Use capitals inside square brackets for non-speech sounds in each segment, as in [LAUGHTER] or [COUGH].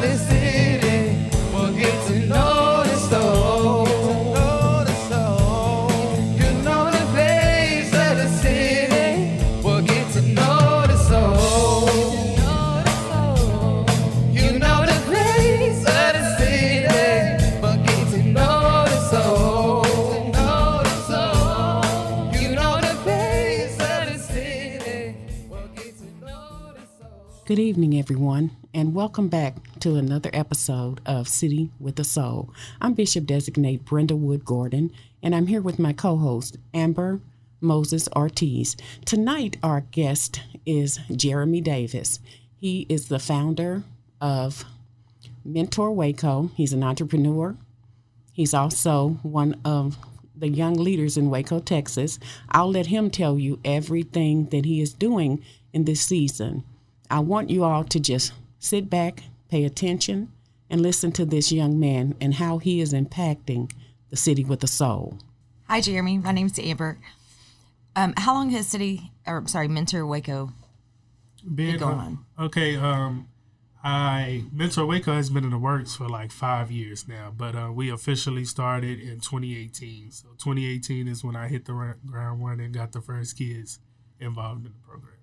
Face Good evening, everyone, and welcome back to another episode of City with a Soul. I'm Bishop Designate Brenda Wood Gordon, and I'm here with my co host, Amber Moses Ortiz. Tonight, our guest is Jeremy Davis. He is the founder of Mentor Waco. He's an entrepreneur, He's also one of the young leaders in Waco, Texas. I'll let him tell you everything that he is doing in this season. I want you all to just sit back, pay attention, and listen to this young man and how he is impacting the city with a soul. Hi, Jeremy. My name's Amber. Um, how long has City, or sorry, Mentor Waco? been going uh, on? Okay, um, I Mentor Waco has been in the works for like five years now, but uh, we officially started in 2018. So 2018 is when I hit the ground running and got the first kids involved in the program.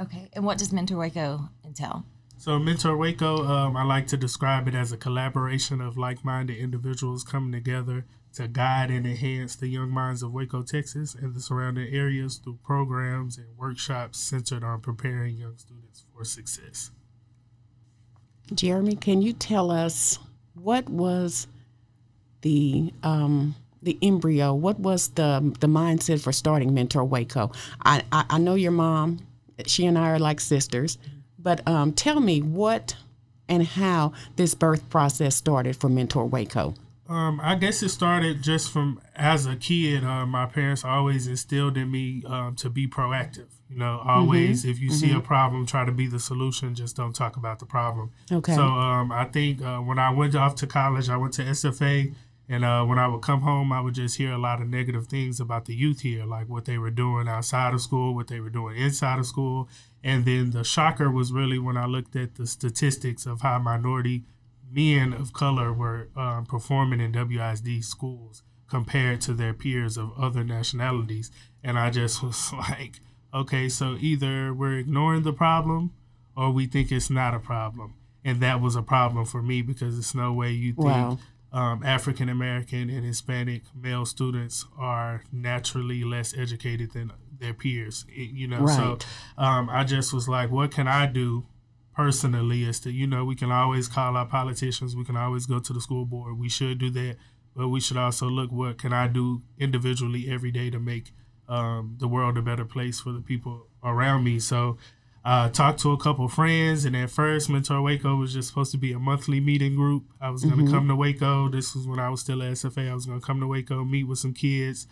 Okay. And what does Mentor Waco entail? So Mentor Waco, um, I like to describe it as a collaboration of like-minded individuals coming together to guide and enhance the young minds of Waco, Texas, and the surrounding areas through programs and workshops centered on preparing young students for success. Jeremy, can you tell us what was the um, the embryo? What was the the mindset for starting Mentor Waco? I, I, I know your mom; she and I are like sisters. But um, tell me what and how this birth process started for Mentor Waco. Um, I guess it started just from as a kid. Uh, my parents always instilled in me um, to be proactive. You know, always if you see a problem, try to be the solution. Just don't talk about the problem. Okay. So um, I think uh, when I went off to college, I went to SFA, and uh, when I would come home, I would just hear a lot of negative things about the youth here, like what they were doing outside of school, what they were doing inside of school, and then the shocker was really when I looked at the statistics of how minority men of color were um, performing in WISD schools compared to their peers of other nationalities. And I just [LAUGHS] was like, okay, so either we're ignoring the problem or we think it's not a problem. And that was a problem for me because it's no way you think Wow. Um, African American and Hispanic male students are naturally less educated than their peers. It- you know, so um, I just was like, what can I do personally? Is to you know, we can always call our politicians, we can always go to the school board. We should do that, but we should also look what can I do individually every day to make um, the world a better place for the people around me. So. Uh, talked to a couple friends, and at first, Mentor Waco was just supposed to be a monthly meeting group. I was going to come to Waco. This was when I was still at SFA. I was going to come to Waco, meet with some kids.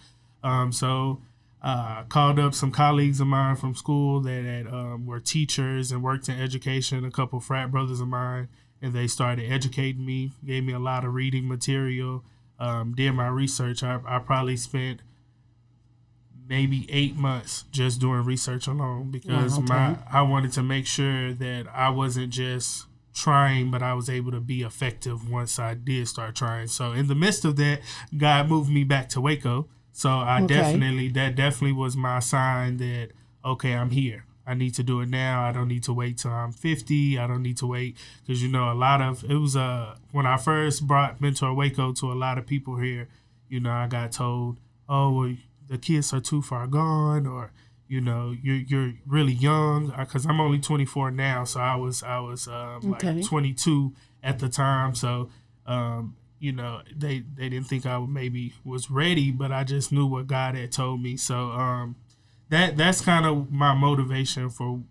Um, so uh, called up some colleagues of mine from school that had, um, were teachers and worked in education, a couple frat brothers of mine, and they started educating me, gave me a lot of reading material, um, did my research. I, I probably spent maybe eight months just doing research alone because Wow, my. I wanted to make sure that I wasn't just trying, but I was able to be effective once I did start trying. So in the midst of that, God moved me back to Waco. So I Okay. definitely that definitely was my sign that okay, I'm here. I need to do it now. I don't need to wait till I'm 50. I don't need to wait because you know a lot of it was uh when I first brought Mentor Waco to a lot of people here. You know, I got told, oh, well, the kids are too far gone, or you know, you're you're really young because I'm only 24 now. So I was I was um, Okay. like 22 at the time. So um, you know, they they didn't think I maybe was ready, but I just knew what God had told me. So um, that that's kind of my motivation for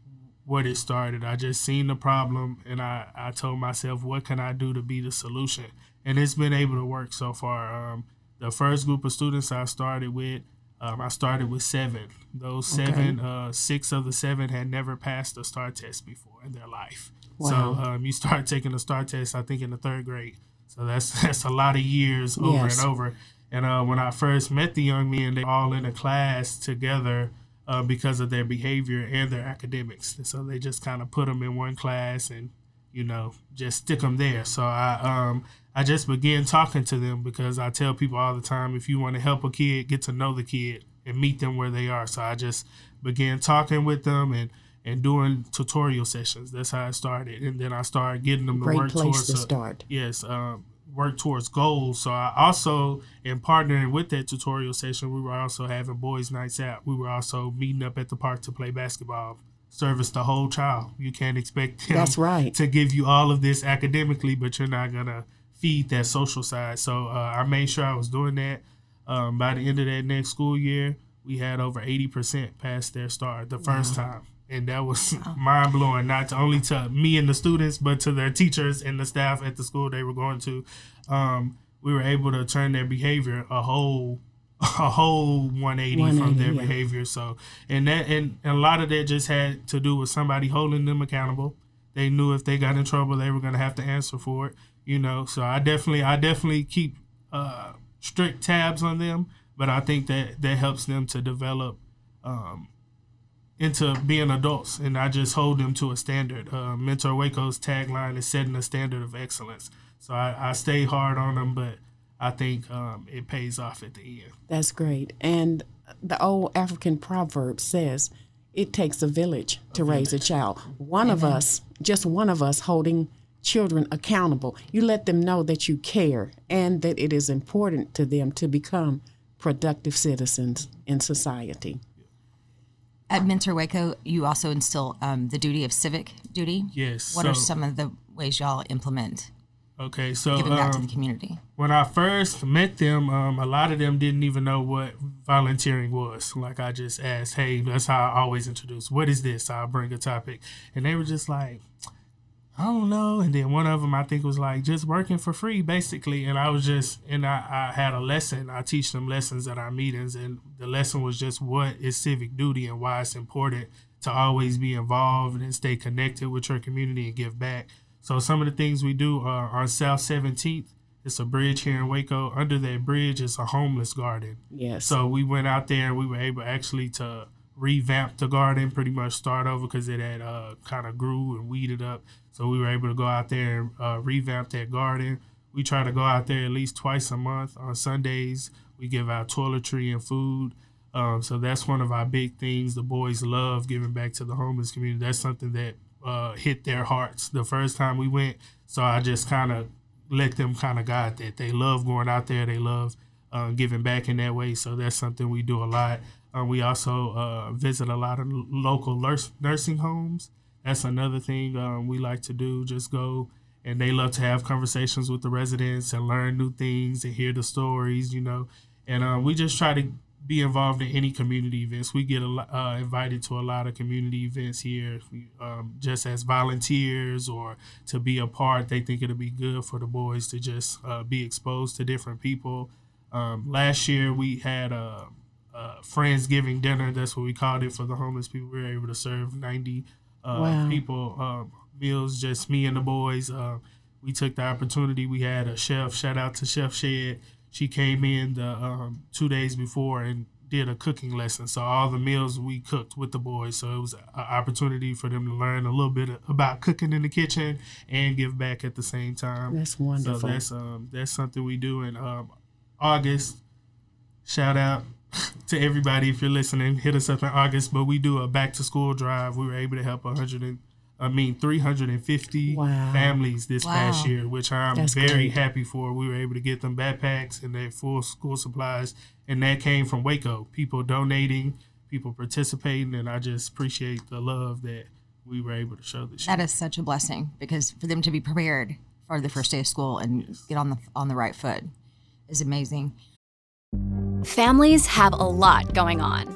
what it started. I just seen the problem and I, I told myself, what can I do to be the solution? And it's been able to work so far. Um, the first group of students I started with, um, I started with seven. Those seven, uh, six of the seven had never passed a STAAR test before in their life. Wow. So um, you start [LAUGHS] taking a STAAR test, I think, in the third grade. So that's [LAUGHS] that's a lot of years over Yes. and over. And uh, when I first met the young men, they all in a class together uh, because of their behavior and their academics. And so they just kind of put them in one class and you know just stick them there. So I um I just began talking to them because I tell people all the time if you want to help a kid, get to know the kid and meet them where they are. So I just began talking with them and and doing tutorial sessions. That's how I started, and then I started getting them to Great work place towards to a- start. yes, um, work towards goals. So I also, in partnering with that tutorial session, we were also having boys' nights out. We were also meeting up at the park to play basketball. Service the whole child. You can't expect them That's right. to give you all of this academically, but you're not gonna feed that social side. So uh, I made sure I was doing that. Um, by the end of that next school year, we had over 80% pass their STAAR the first time. And that was [LAUGHS] mind blowing, not to only to me and the students, but to their teachers and the staff at the school they were going to. Um, we were able to turn their behavior a whole a whole 180, from their yeah. behavior. So, and that and, and a lot of that just had to do with somebody holding them accountable. They knew if they got in trouble, they were going to have to answer for it. You know, so I definitely I definitely keep uh, strict tabs on them, but I think that that helps them to develop um, into being adults and I just hold them to a standard. Uh, Mentor Waco's tagline is setting a standard of excellence. So I, I stay hard on them, but I think um, it pays off at the end. That's great. And the old African proverb says, it takes a village to raise a child. One of us, just one of us holding children accountable. You let them know that you care and that it is important to them to become productive citizens in society. At Mentor Waco, you also instill um, the duty of civic duty. Yes. What are some of the ways y'all implement Okay, so giving back to the um, community? when I first met them, um, a lot of them didn't even know what volunteering was. Like I just asked, "Hey, that's how I always introduce. What is this?" I'll bring a topic, and they were just like, "I don't know." And then one of them, I think, was like, "Just working for free, basically." And I was just, and I, I had a lesson. I teach them lessons at our meetings, and the lesson was just what is civic duty and why it's important to always be involved and stay connected with your community and give back. So some of the things we do are on South 17th. It's a bridge here in Waco. Under that bridge is a homeless garden. Yes. So we went out there and we were able actually to revamp the garden, pretty much start over because it had uh, kind of grew and weeded up. So we were able to go out there and uh, revamp that garden. We try to go out there at least twice a month on Sundays. We give out toiletry and food. Um, so that's one of our big things. The boys love giving back to the homeless community. That's something that uh, hit their hearts the first time we went. So I just kind of let them kind of guide that. They love going out there. They love uh, giving back in that way. So that's something we do a lot. Uh, we also uh, visit a lot of local nurs- nursing homes. That's another thing um, we like to do. Just go and they love to have conversations with the residents and learn new things and hear the stories, you know. And uh, we just try to be involved in any community events. We get a, uh, invited to a lot of community events here, um, just as volunteers or to be a part. They think it'll be good for the boys to just uh, be exposed to different people. Um, last year we had a, a Friendsgiving dinner. That's what we called it for the homeless people. We were able to serve ninety uh, Wow. people um, meals. Just me and the boys. Uh, we took the opportunity. We had a chef. Shout out to Chef Shed. She came in the um, two days before and did a cooking lesson. So all the meals we cooked with the boys. So it was an opportunity for them to learn a little bit about cooking in the kitchen and give back at the same time. That's wonderful. So that's um that's something we do in um August. shout out [LAUGHS] to everybody if you're listening. Hit us up in August, but we do a back to school drive. We were able to help 100 and I mean 350 Wow. families this past year, which I'm That's very great. happy for. We were able to get them backpacks and their full school supplies, and that came from Waco. People donating, people participating, and I just appreciate the love that we were able to show this year. That is such a blessing because for them to be prepared for the first day of school and get on the on the right foot is amazing. Families have a lot going on.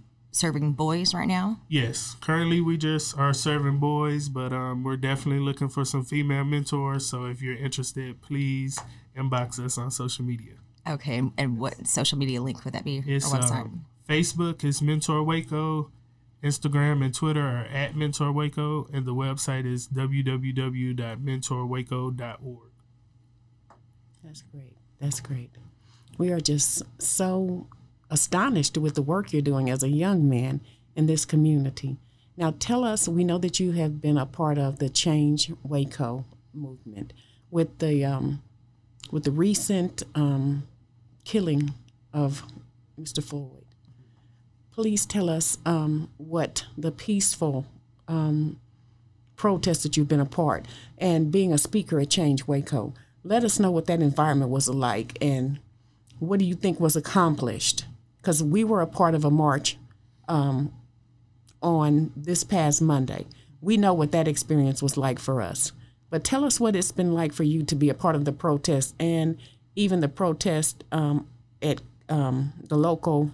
serving boys right now. Yes, currently we just are serving boys, but um, we're definitely looking for some female mentors. So if you're interested, please inbox us on social media. Okay, and, and what social media link would that be? It's or website? um, Facebook is Mentor Waco, Instagram and Twitter are at Mentor Waco, and the website is www.mentorwaco.org. That's great. That's great. We are just so astonished with the work you're doing as a young man in this community. Now, tell us. We know that you have been a part of the Change Waco movement with the um, with the recent um, killing of Mr. Floyd. Please tell us um, what the peaceful um, protests that you've been a part and being a speaker at Change Waco. Let us know what that environment was like and what do you think was accomplished? Because we were a part of a march um, on this past Monday. We know what that experience was like for us. But tell us what it's been like for you to be a part of the protest and even the protest um, at um, the local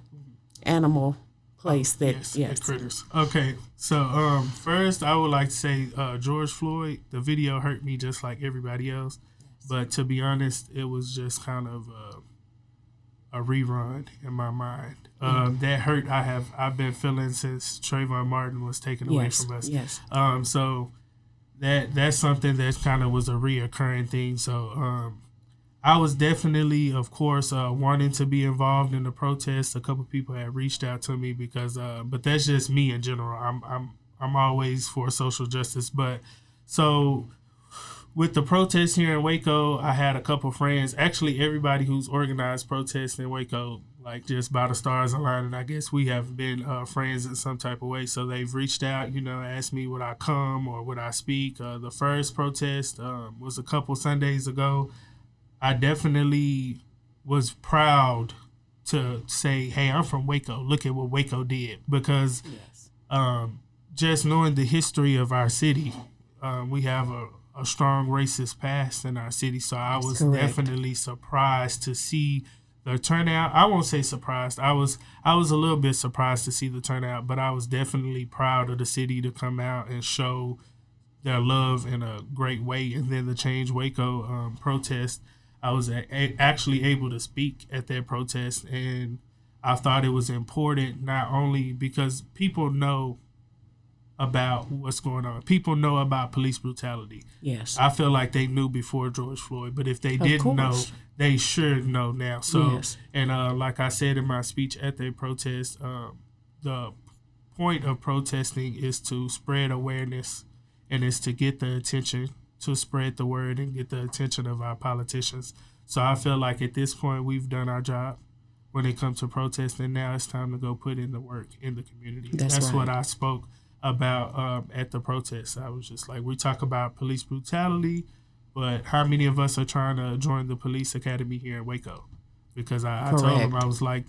animal place that, yes, yes. critters. Okay, so um, first I would like to say uh, George Floyd. The video hurt me just like everybody else, but to be honest, it was just kind of uh, a rerun in my mind. Um, that hurt I have I've been feeling since Trayvon Martin was taken away Yes, from us. yes. Um, so that that's something that kind of was a reoccurring thing. So um, I was definitely, of course, uh, wanting to be involved in the protest. A couple people had reached out to me because, uh, but that's just me in general. I'm I'm I'm always for social justice, but so with the protests here in Waco, I had a couple friends. Actually, everybody who's organized protests in Waco, like just by the stars aligning, I guess we have been uh, friends in some type of way. So they've reached out, you know, asked me would I come or would I speak. Uh, the first protest um, was a couple Sundays ago. I definitely was proud to say, "Hey, I'm from Waco. Look at what Waco did." Because um, just knowing the history of our city, um, we have a, a strong racist past in our city. So I was correct. definitely surprised to see the turnout. I won't say surprised. I was I was a little bit surprised to see the turnout, but I was definitely proud of the city to come out and show their love in a great way. And then the Change Waco um, protest, I was a- a- actually able to speak at that protest, and I thought it was important not only because people know about what's going on, people know about police brutality. Yes. I feel like they knew before George Floyd, but if they Of didn't know, they should know now. So, Yes. and uh, like I said in my speech at the protest, um, the point of protesting is to spread awareness and is to get the attention, to spread the word and get the attention of our politicians. So I feel like at this point we've done our job when it comes to protesting. Now it's time to go put in the work in the community. That's what right. I spoke about um, at the protests. I was just like, we talk about police brutality, but how many of us are trying to join the police academy here in Waco? Because I, I told them I was like,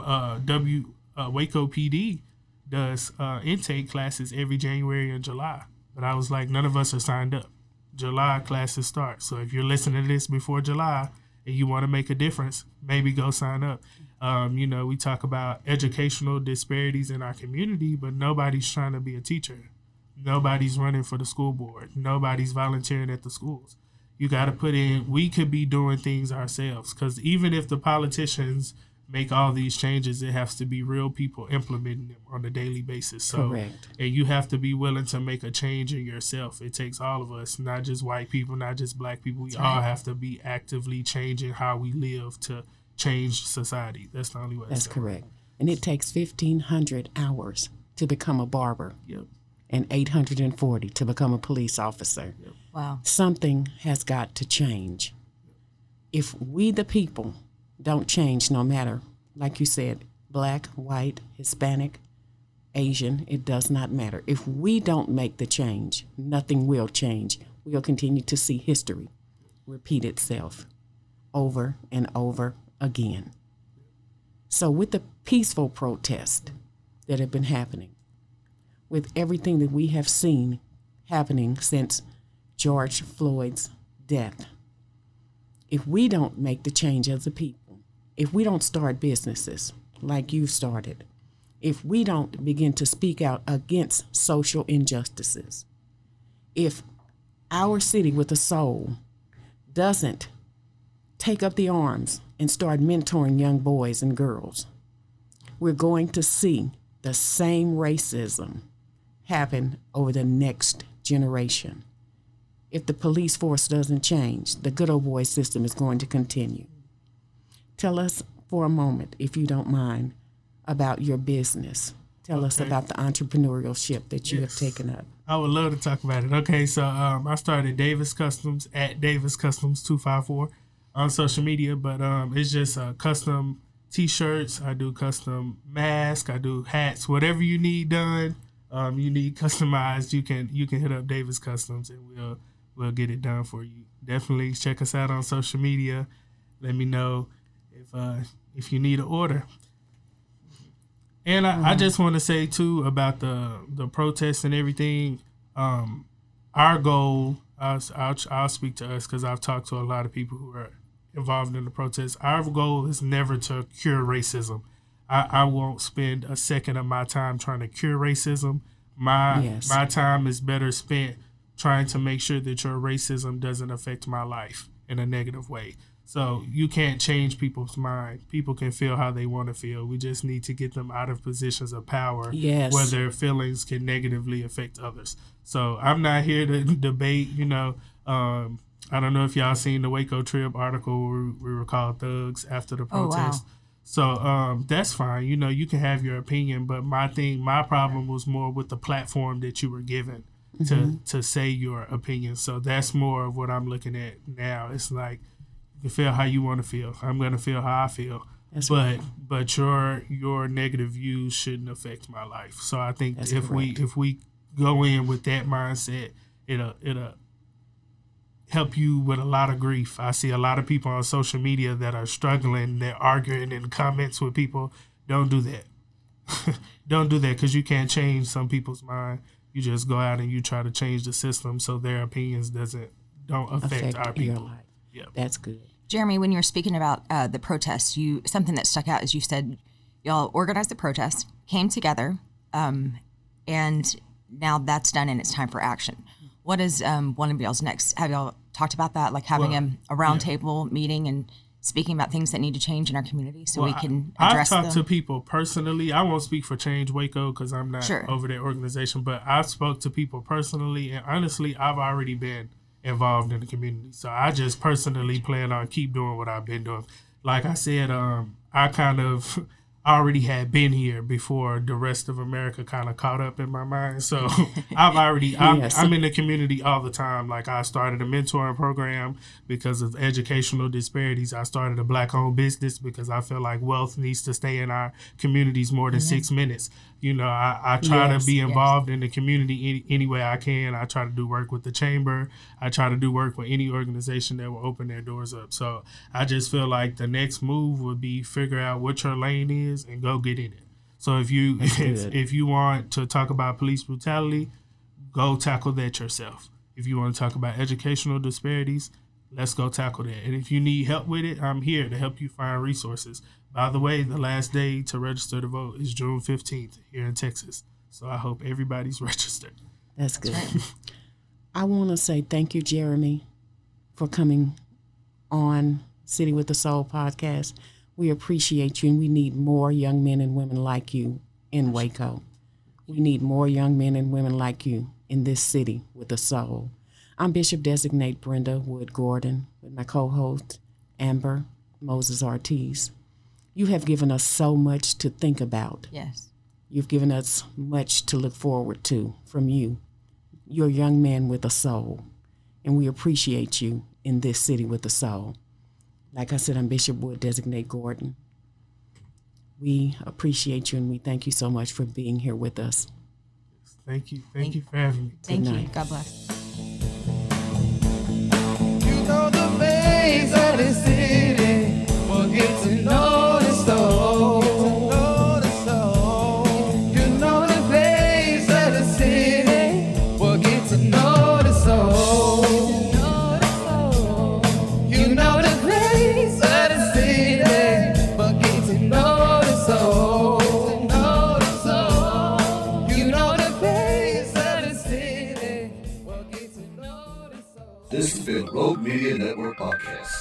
uh, W uh, Waco PD does uh, intake classes every January and July, but I was like, none of us are signed up. July classes start, so if you're listening to this before July and you want to make a difference, maybe go sign up. Um, you know, we talk about educational disparities in our community, but nobody's trying to be a teacher. Nobody's running for the school board. Nobody's volunteering at the schools. You got to put in, we could be doing things ourselves. Because even if the politicians make all these changes, it has to be real people implementing them on a daily basis. So, Correct. and you have to be willing to make a change in yourself. It takes all of us, not just white people, not just black people. We all have to be actively changing how we live to change society. That's the only way. That's So, correct. And it takes 1,500 hours to become a barber Yep. and 840 to become a police officer. Wow. Something has got to change. If we, the people, don't change, no matter, like you said, black, white, Hispanic, Asian, it does not matter. If we don't make the change, nothing will change. We'll continue to see history repeat itself over and over again. So, with the peaceful protests that have been happening, with everything that we have seen happening since George Floyd's death, if we don't make the change as a people, if we don't start businesses like you started, if we don't begin to speak out against social injustices, if our city with a soul doesn't take up the arms and start mentoring young boys and girls, we're going to see the same racism happen over the next generation. If the police force doesn't change, the good old boy system is going to continue. Tell us for a moment, if you don't mind, about your business. Tell us about the entrepreneurship that you Yes. have taken up. I would love to talk about it. Okay, so um, I started Davis Customs at Davis Customs two five four on social media, but um, it's just uh, custom T-shirts. I do custom masks. I do hats. Whatever you need done, um, you need [LAUGHS] customized. You can you can hit up Davis Customs and we'll we'll get it done for you. Definitely check us out on social media. Let me know if uh, if you need an order. And I, I just want to say too about the the protests and everything. Um, our goal, I'll, I'll, I'll speak to us because I've talked to a lot of people who are involved in the protests. Our goal is never to cure racism. I, I won't spend a second of my time trying to cure racism. My Yes. my time is better spent trying to make sure that your racism doesn't affect my life in a negative way. So you can't change people's mind. People can feel how they want to feel. We just need to get them out of positions of power Yes. where their feelings can negatively affect others. So I'm not here to [LAUGHS] debate, you know, um, I don't know if y'all seen the Waco Trib article where we were called thugs after the protest. Oh, wow. So um, that's fine. You know, you can have your opinion, but my thing, my problem was more with the platform that you were given to to say your opinion. So that's more of what I'm looking at now. It's like you can feel how you want to feel. I'm gonna feel how I feel. That's but but your your negative views shouldn't affect my life. So I think That's if we if we go in with that mindset, it'll it'll help you with a lot of grief. I see a lot of people on social media that are struggling. They're arguing in comments with people. Don't do that. [LAUGHS] Don't do that because you can't change some people's mind. You just go out and you try to change the system so their opinions doesn't don't affect, Affect our your people. life. Yeah. That's good. Jeremy, when you were speaking about uh, the protests, you something that stuck out is you said y'all organized the protest, came together, um, and now that's done and it's time for action. What is um, one of y'all's next? Have y'all talked about that, like having Well, a, a roundtable meeting and speaking about things that need to change in our community so we can address I've talked them? to people personally. I won't speak for Change Waco because I'm not Sure. over that organization, but I've spoke to people personally, and honestly, I've already been involved in the community. So I just personally plan on keep doing what I've been doing. Like I said, um, I kind of already had been here before the rest of America kind of caught up in my mind. So [LAUGHS] I've already I'm, Yes. I'm in the community all the time. Like I started a mentoring program because of educational disparities. I started a black owned business because I feel like wealth needs to stay in our communities more than mm-hmm. six minutes. You know, I, I try Yes, to be yes. involved in the community any, any way I can. I try to do work with the chamber. I try to do work with any organization that will open their doors up. So I just feel like the next move would be figure out what your lane is and go get in it. So if you [LAUGHS] if, if you want to talk about police brutality, go tackle that yourself. If you want to talk about educational disparities, let's go tackle that. And if you need help with it, I'm here to help you find resources. By the way, the last day to register to vote is June 15th here in Texas. So I hope everybody's [LAUGHS] registered. That's good. I want to say thank you, Jeremy, for coming on City with the Soul podcast. We appreciate you, and we need more young men and women like you in Waco. We need more young men and women like you in this city with a soul. I'm Bishop Designate Brenda Wood Gordon with my co host, Amber Moses Ortiz. You have given us so much to think about. Yes. You've given us much to look forward to from you. You're a young man with a soul, and we appreciate you in this city with a soul. Like I said, I'm Bishop Wood Designate Gordon. We appreciate you and we thank you so much for being here with us. Thank you. Thank you for having me. Thank you. night. God bless. You know Media Network Podcast.